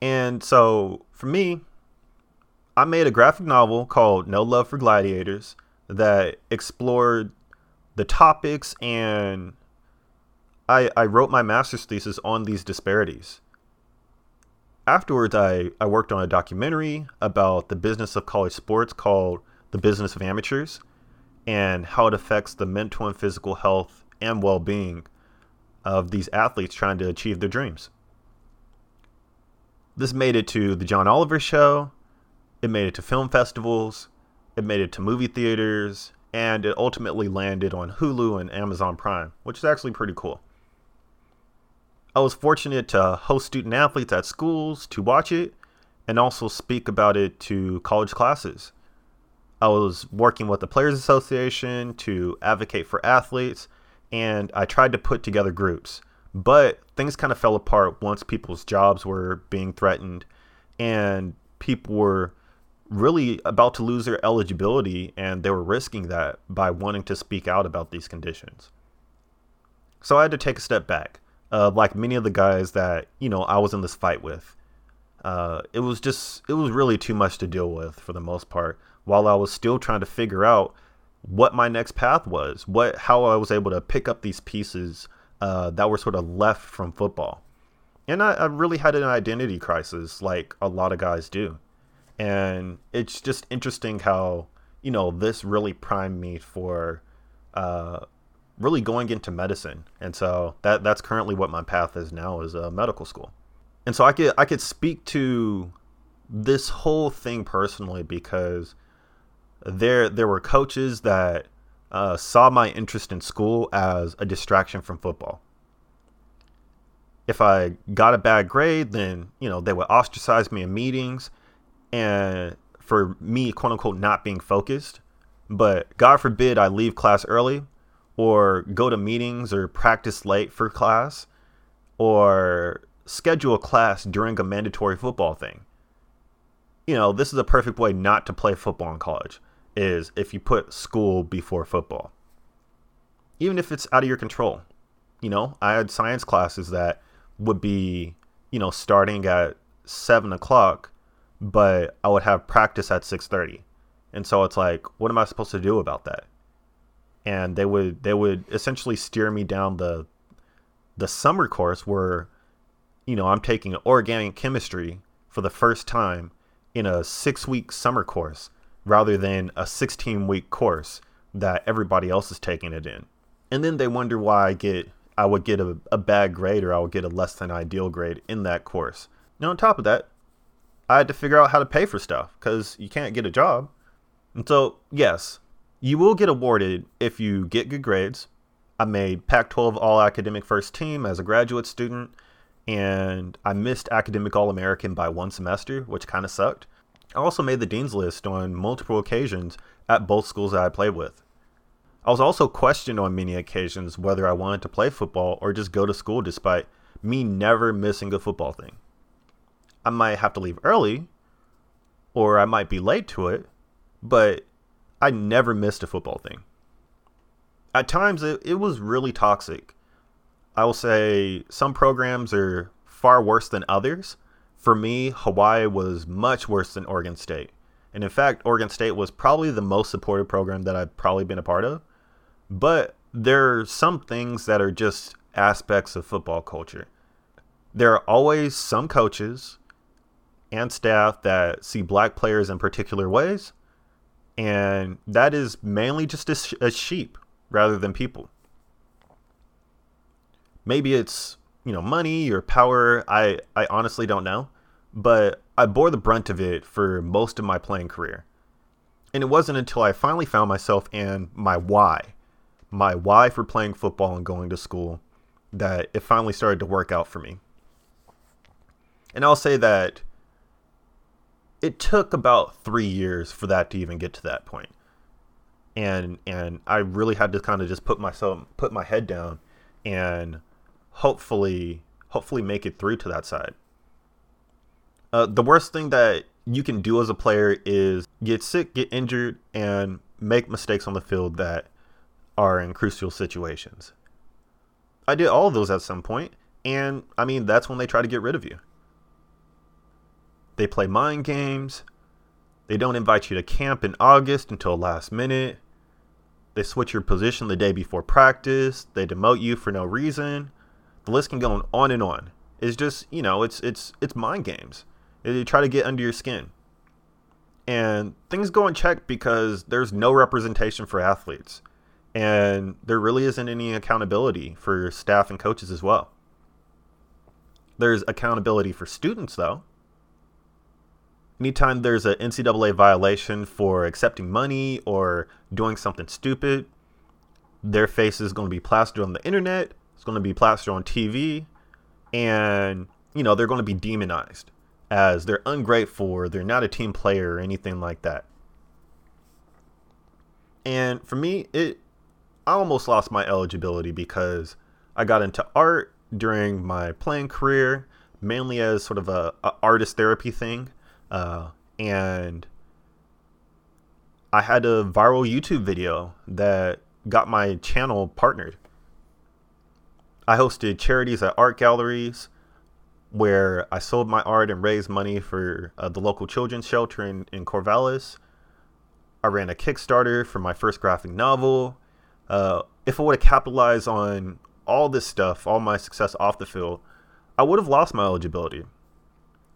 And so for me, I made a graphic novel called No Love for Gladiators that explored the topics and I, I wrote my master's thesis on these disparities. Afterwards, I, I worked on a documentary about the business of college sports called The Business of Amateurs and how it affects the mental and physical health and well being of these athletes trying to achieve their dreams. This made it to the John Oliver Show, it made it to film festivals, it made it to movie theaters, and it ultimately landed on Hulu and Amazon Prime, which is actually pretty cool. I was fortunate to host student athletes at schools to watch it and also speak about it to college classes. I was working with the Players Association to advocate for athletes, and I tried to put together groups. But things kind of fell apart once people's jobs were being threatened and people were really about to lose their eligibility and they were risking that by wanting to speak out about these conditions. So I had to take a step back. Uh, like many of the guys that, you know, I was in this fight with. Uh, it was just, it was really too much to deal with for the most part while I was still trying to figure out what my next path was, what how I was able to pick up these pieces uh, that were sort of left from football. And I, I really had an identity crisis, like a lot of guys do. And it's just interesting how you know this really primed me for uh, really going into medicine. And so that that's currently what my path is now is uh, medical school. And so I could I could speak to this whole thing personally because there there were coaches that uh, saw my interest in school as a distraction from football. If I got a bad grade, then you know they would ostracize me in meetings, and for me, quote unquote, not being focused. But God forbid I leave class early, or go to meetings or practice late for class, or schedule a class during a mandatory football thing. You know, this is a perfect way not to play football in college is if you put school before football, even if it's out of your control. You know, I had science classes that would be, you know, starting at seven o'clock, but I would have practice at six thirty, and so it's like, what am I supposed to do about that? And they would they would essentially steer me down the the summer course where, you know, I'm taking organic chemistry for the first time in a six week summer course rather than a 16 week course that everybody else is taking it in. And then they wonder why I get I would get a, a bad grade or I would get a less than ideal grade in that course. Now on top of that, I had to figure out how to pay for stuff because you can't get a job. And so, yes, you will get awarded if you get good grades. I made Pac 12 All Academic First Team as a graduate student, and I missed Academic All American by one semester, which kind of sucked. I also made the Dean's List on multiple occasions at both schools that I played with. I was also questioned on many occasions whether I wanted to play football or just go to school despite me never missing a football thing. I might have to leave early or I might be late to it, but I never missed a football thing. At times, it, it was really toxic. I will say some programs are far worse than others, for me, Hawaii was much worse than Oregon State. And in fact, Oregon State was probably the most supportive program that I've probably been a part of. But there are some things that are just aspects of football culture. There are always some coaches and staff that see black players in particular ways, and that is mainly just as sheep rather than people. Maybe it's you know money or power. I I honestly don't know, but I bore the brunt of it for most of my playing career. And it wasn't until I finally found myself and my why, my why for playing football and going to school, that it finally started to work out for me. And I'll say that it took about three years for that to even get to that point. And and I really had to kind of just put myself put my head down and hopefully hopefully make it through to that side. Uh, the worst thing that you can do as a player is get sick, get injured, and make mistakes on the field that are in crucial situations. I did all of those at some point, and I mean, that's when they try to get rid of you. They play mind games. They don't invite you to camp in August until last minute. They switch your position the day before practice. They demote you for no reason. The list can go on and on. It's just, you know, it's it's it's mind games. They try to get under your skin. And things go unchecked because there's no representation for athletes. And there really isn't any accountability for staff and coaches as well. There's accountability for students, though. Anytime there's an NCAA violation for accepting money or doing something stupid, their face is going to be plastered on the internet, it's going to be plastered on TV, and, you know, they're going to be demonized as they're ungrateful they're not a team player or anything like that. And for me, it I almost lost my eligibility because I got into art during my playing career, mainly as sort of a, a artist therapy thing, uh, and I had a viral YouTube video that got my channel partnered. I hosted charities at art galleries where I sold my art and raised money for uh, the local children's shelter in, in Corvallis. I ran a Kickstarter for my first graphic novel. Uh, if I would have capitalized on all this stuff, all my success off the field, I would have lost my eligibility.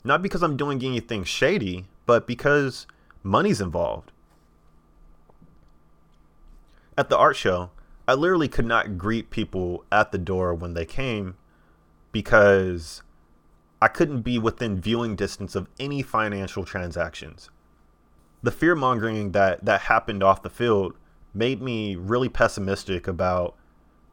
Not because I'm doing anything shady, but because money's involved. At the art show, I literally could not greet people at the door when they came because I couldn't be within viewing distance of any financial transactions. The fear mongering that, that happened off the field made me really pessimistic about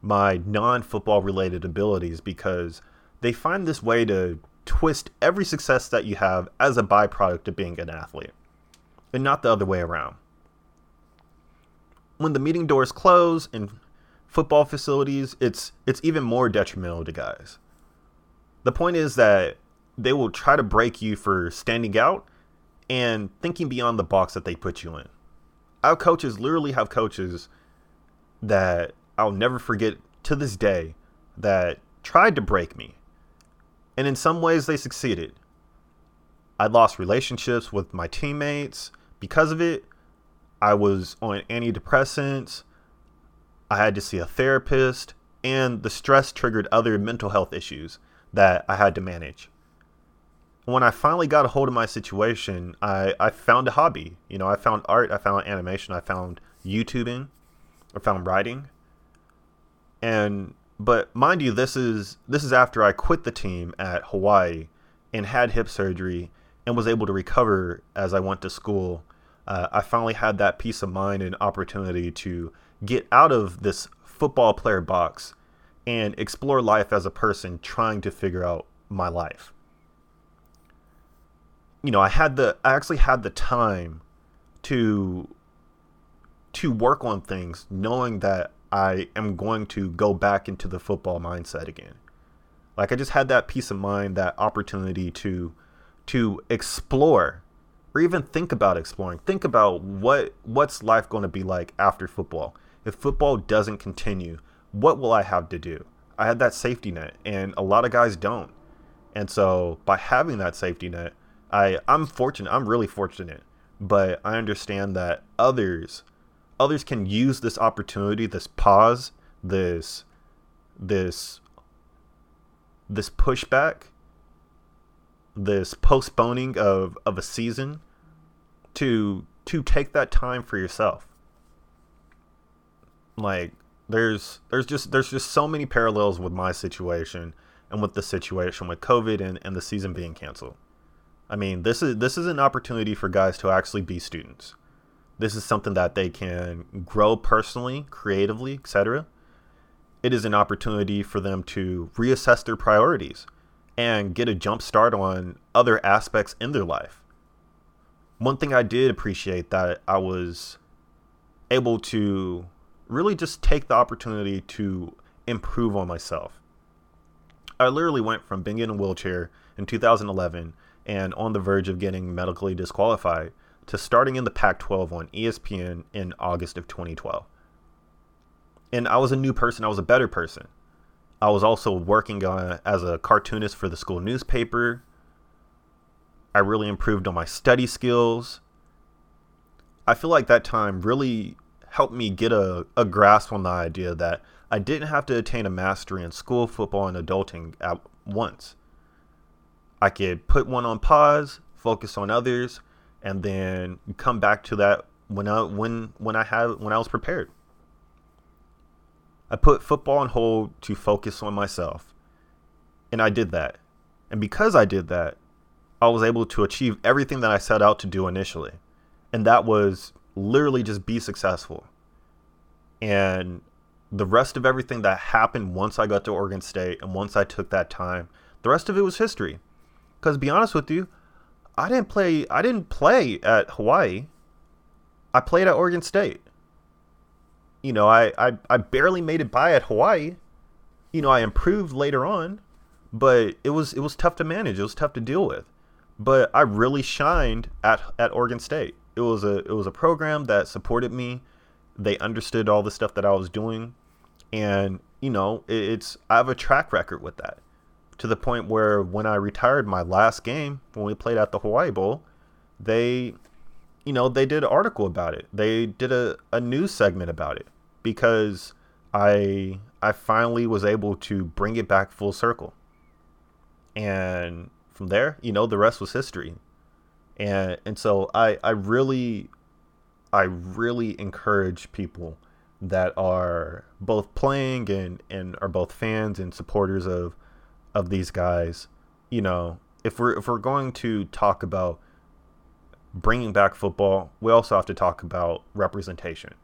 my non football related abilities because they find this way to twist every success that you have as a byproduct of being an athlete and not the other way around. When the meeting doors close in football facilities, it's it's even more detrimental to guys. The point is that they will try to break you for standing out and thinking beyond the box that they put you in. Our coaches literally have coaches that I'll never forget to this day that tried to break me. And in some ways, they succeeded. I lost relationships with my teammates because of it. I was on antidepressants. I had to see a therapist. And the stress triggered other mental health issues that I had to manage when I finally got a hold of my situation, I, I found a hobby. You know, I found art, I found animation, I found YouTubing, I found writing. And but mind you, this is this is after I quit the team at Hawaii and had hip surgery and was able to recover as I went to school. Uh, I finally had that peace of mind and opportunity to get out of this football player box and explore life as a person trying to figure out my life you know, I had the I actually had the time to to work on things knowing that I am going to go back into the football mindset again. Like I just had that peace of mind, that opportunity to to explore or even think about exploring. Think about what what's life going to be like after football. If football doesn't continue, what will I have to do? I had that safety net and a lot of guys don't. And so by having that safety net, I I'm fortunate. I'm really fortunate, but I understand that others others can use this opportunity, this pause, this this this pushback this postponing of, of a season to to take that time for yourself. Like there's there's just there's just so many parallels with my situation and with the situation with COVID and, and the season being canceled. I mean, this is this is an opportunity for guys to actually be students. This is something that they can grow personally, creatively, etc. It is an opportunity for them to reassess their priorities and get a jump start on other aspects in their life. One thing I did appreciate that I was able to really just take the opportunity to improve on myself. I literally went from being in a wheelchair in 2011 and on the verge of getting medically disqualified to starting in the Pac 12 on ESPN in August of 2012. And I was a new person, I was a better person. I was also working on, as a cartoonist for the school newspaper. I really improved on my study skills. I feel like that time really helped me get a, a grasp on the idea that I didn't have to attain a mastery in school, football, and adulting at once. I could put one on pause, focus on others, and then come back to that when I when when I have when I was prepared. I put football on hold to focus on myself. And I did that. And because I did that, I was able to achieve everything that I set out to do initially. And that was literally just be successful. And the rest of everything that happened once I got to Oregon State and once I took that time, the rest of it was history. Cuz be honest with you, I didn't play I didn't play at Hawaii. I played at Oregon State. You know, I, I, I barely made it by at Hawaii. You know, I improved later on, but it was it was tough to manage. It was tough to deal with. But I really shined at at Oregon State it was a it was a program that supported me. They understood all the stuff that I was doing, and you know it, it's I have a track record with that. To the point where when I retired my last game when we played at the Hawaii Bowl, they, you know, they did an article about it. They did a, a news segment about it because I I finally was able to bring it back full circle. And from there, you know, the rest was history and and so I I really I really encourage people that are both playing and and are both fans and supporters of of these guys. You know, if we're if we're going to talk about bringing back football, we also have to talk about representation.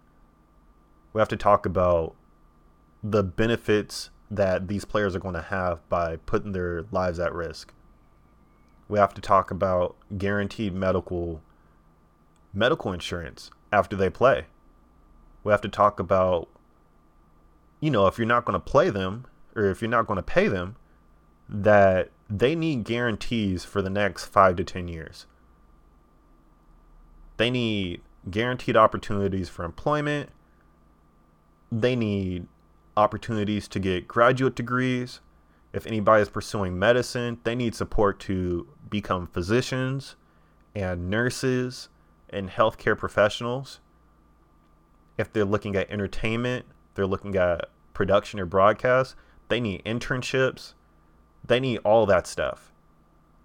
We have to talk about the benefits that these players are going to have by putting their lives at risk we have to talk about guaranteed medical medical insurance after they play. We have to talk about you know, if you're not going to play them or if you're not going to pay them that they need guarantees for the next 5 to 10 years. They need guaranteed opportunities for employment. They need opportunities to get graduate degrees. If anybody is pursuing medicine, they need support to become physicians and nurses and healthcare professionals. If they're looking at entertainment, they're looking at production or broadcast, they need internships. They need all that stuff.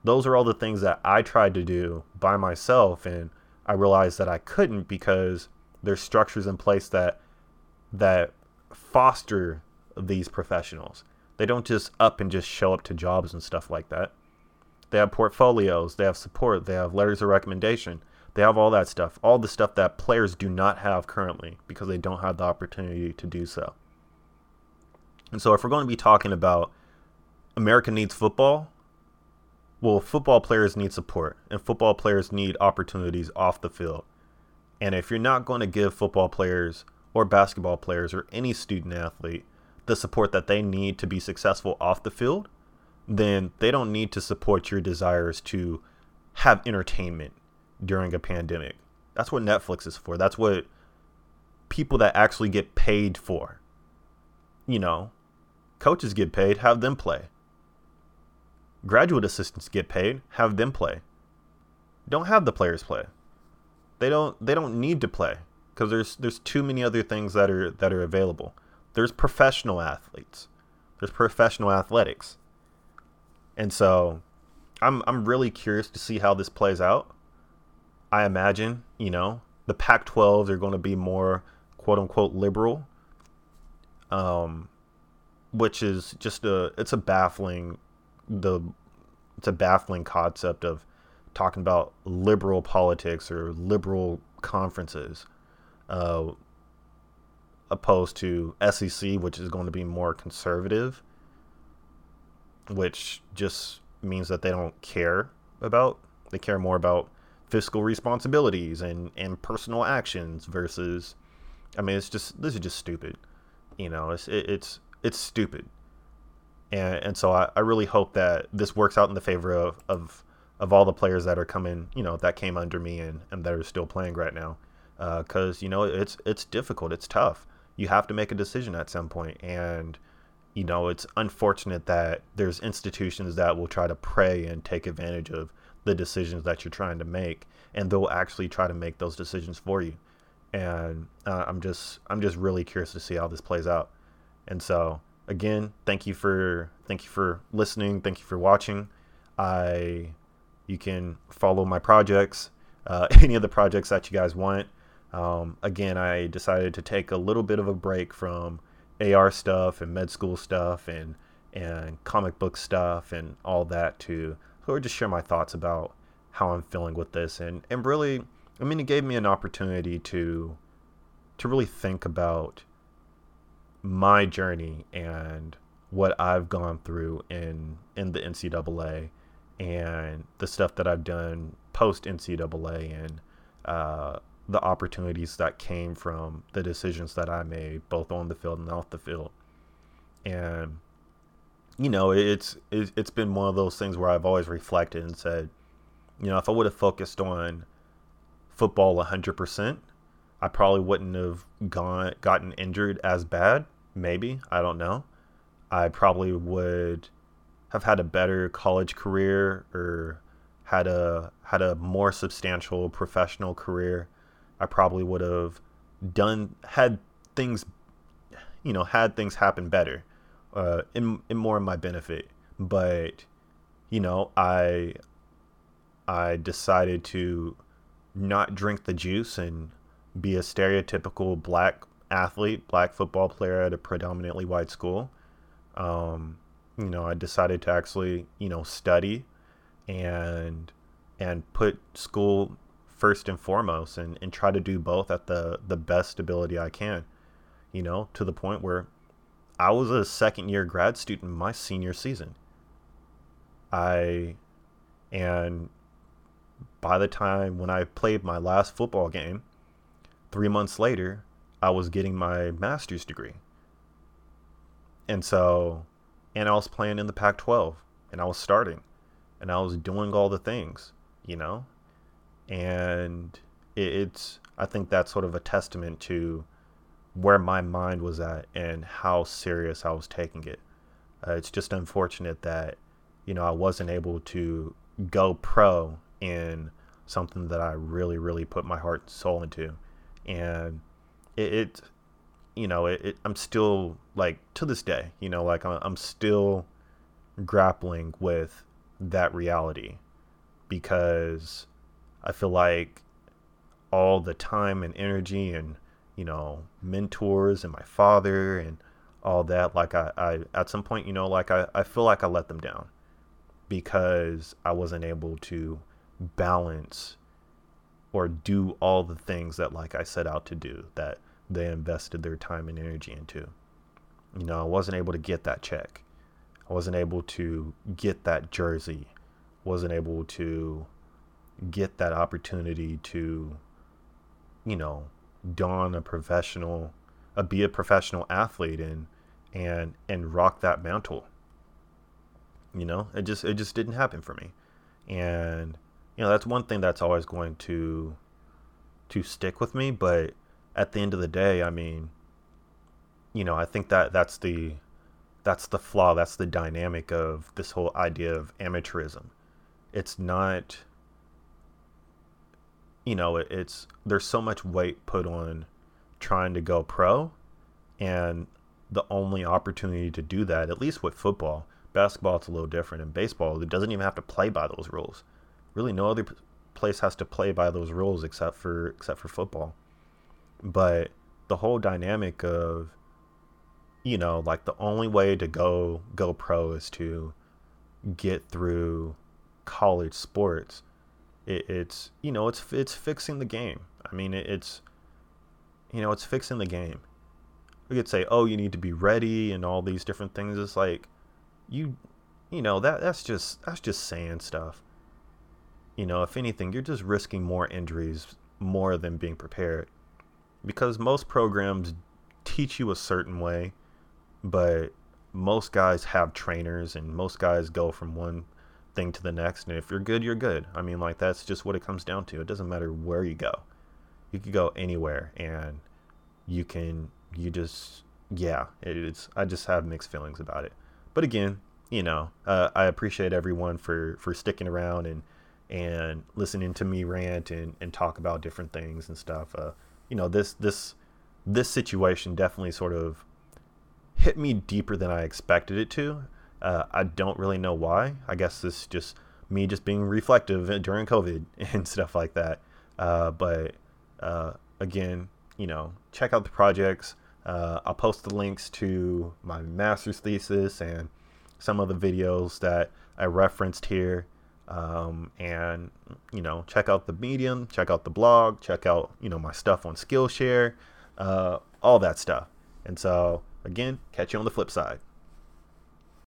Those are all the things that I tried to do by myself and I realized that I couldn't because there's structures in place that that foster these professionals. They don't just up and just show up to jobs and stuff like that. They have portfolios, they have support, they have letters of recommendation. They have all that stuff, all the stuff that players do not have currently because they don't have the opportunity to do so. And so, if we're going to be talking about America needs football, well, football players need support and football players need opportunities off the field. And if you're not going to give football players or basketball players or any student athlete the support that they need to be successful off the field, then they don't need to support your desires to have entertainment during a pandemic. That's what Netflix is for. That's what people that actually get paid for. You know, coaches get paid, have them play. Graduate assistants get paid, have them play. Don't have the players play. They don't they don't need to play because there's there's too many other things that are that are available. There's professional athletes. There's professional athletics and so I'm I'm really curious to see how this plays out. I imagine, you know, the Pac-12s are going to be more quote unquote liberal, um, which is just a it's a baffling the it's a baffling concept of talking about liberal politics or liberal conferences, uh, opposed to SEC, which is going to be more conservative, which just means that they don't care about. They care more about fiscal responsibilities and and personal actions versus. I mean, it's just this is just stupid. You know, it's it, it's it's stupid. And and so I, I really hope that this works out in the favor of, of of all the players that are coming, you know, that came under me and, and that are still playing right now. Because, uh, you know, it's it's difficult. It's tough. You have to make a decision at some. And, you know, it's unfortunate that there's institutions that will try to prey and take advantage of the decisions that you're trying to make. And they'll actually try to make those decisions for you. And uh, I'm just I'm just really curious to see how this plays out. And so again, thank you for thank you for listening. Thank you for watching. I you can follow my projects, uh, any of the projects that you guys want. Um, again, I decided to take a little bit of a break from AR stuff and med school stuff and and comic book stuff and all that too. sort of just share my thoughts about how I'm feeling with this and and really, I mean, it gave me an opportunity to to really think about my journey and what I've gone through in in the NCAA and the stuff that I've done post NCAA and uh, the opportunities that came from the decisions that I made both on the field and off the field. And you know, it's it's been one of those things where I've always reflected and said, you know, if I would have focused on football 100%, I probably wouldn't have gone gotten injured as bad, maybe, I don't know. I probably would have had a better college career or had a had a more substantial professional career, I probably would have done had things, you know, had things happen better, uh, in in more in my benefit. But, you know, I I decided to not drink the juice and be a stereotypical black athlete, black football player at a predominantly white school. Um, you know, I decided to actually, you know, study and and put school first and foremost and, and try to do both at the, the best ability I can. You know, to the point where I was a second year grad student my senior season. I and by the time when I played my last football game, three months later, I was getting my master's degree. And so and I was playing in the Pac 12 and I was starting and I was doing all the things, you know? And it, it's, I think that's sort of a testament to where my mind was at and how serious I was taking it. Uh, it's just unfortunate that, you know, I wasn't able to go pro in something that I really, really put my heart and soul into. And it, it you know, it, it, I'm still like to this day, you know, like I'm still grappling with that reality because I feel like all the time and energy and you know mentors and my father and all that like I, I at some point you know like I, I feel like I let them down because I wasn't able to balance or do all the things that like I set out to do that they invested their time and energy into. You know, I wasn't able to get that check. I wasn't able to get that jersey. Wasn't able to get that opportunity to, you know, don a professional, uh, be a professional athlete and and and rock that mantle. You know, it just it just didn't happen for me, and you know that's one thing that's always going to to stick with me. But at the end of the day, I mean, you know, I think that that's the that's the flaw, that's the dynamic of this whole idea of amateurism. It's not you know, it, it's there's so much weight put on trying to go pro and the only opportunity to do that, at least with football, Basketball, it's a little different. In baseball, it doesn't even have to play by those rules. Really, no other place has to play by those rules except for except for football. But the whole dynamic of, you know, like the only way to go go pro is to get through college sports. It, it's you know it's it's fixing the game. I mean it, it's you know it's fixing the game. We could say, oh, you need to be ready and all these different things. It's like you you know that that's just that's just saying stuff you know if anything you're just risking more injuries more than being prepared because most programs teach you a certain way but most guys have trainers and most guys go from one thing to the next and if you're good you're good i mean like that's just what it comes down to it doesn't matter where you go you could go anywhere and you can you just yeah it's i just have mixed feelings about it but again, you know, uh, I appreciate everyone for for sticking around and and listening to me rant and, and talk about different things and stuff. Uh, you know, this this this situation definitely sort of hit me deeper than I expected it to. Uh, I don't really know why. I guess this is just me just being reflective during COVID and stuff like that. Uh, but uh, again, you know, check out the projects. Uh, I'll post the links to my master's thesis and some of the videos that I referenced here. Um, and you know, check out the Medium, check out the blog, check out you know my stuff on Skillshare, uh, all that stuff. And so again, catch you on the flip side.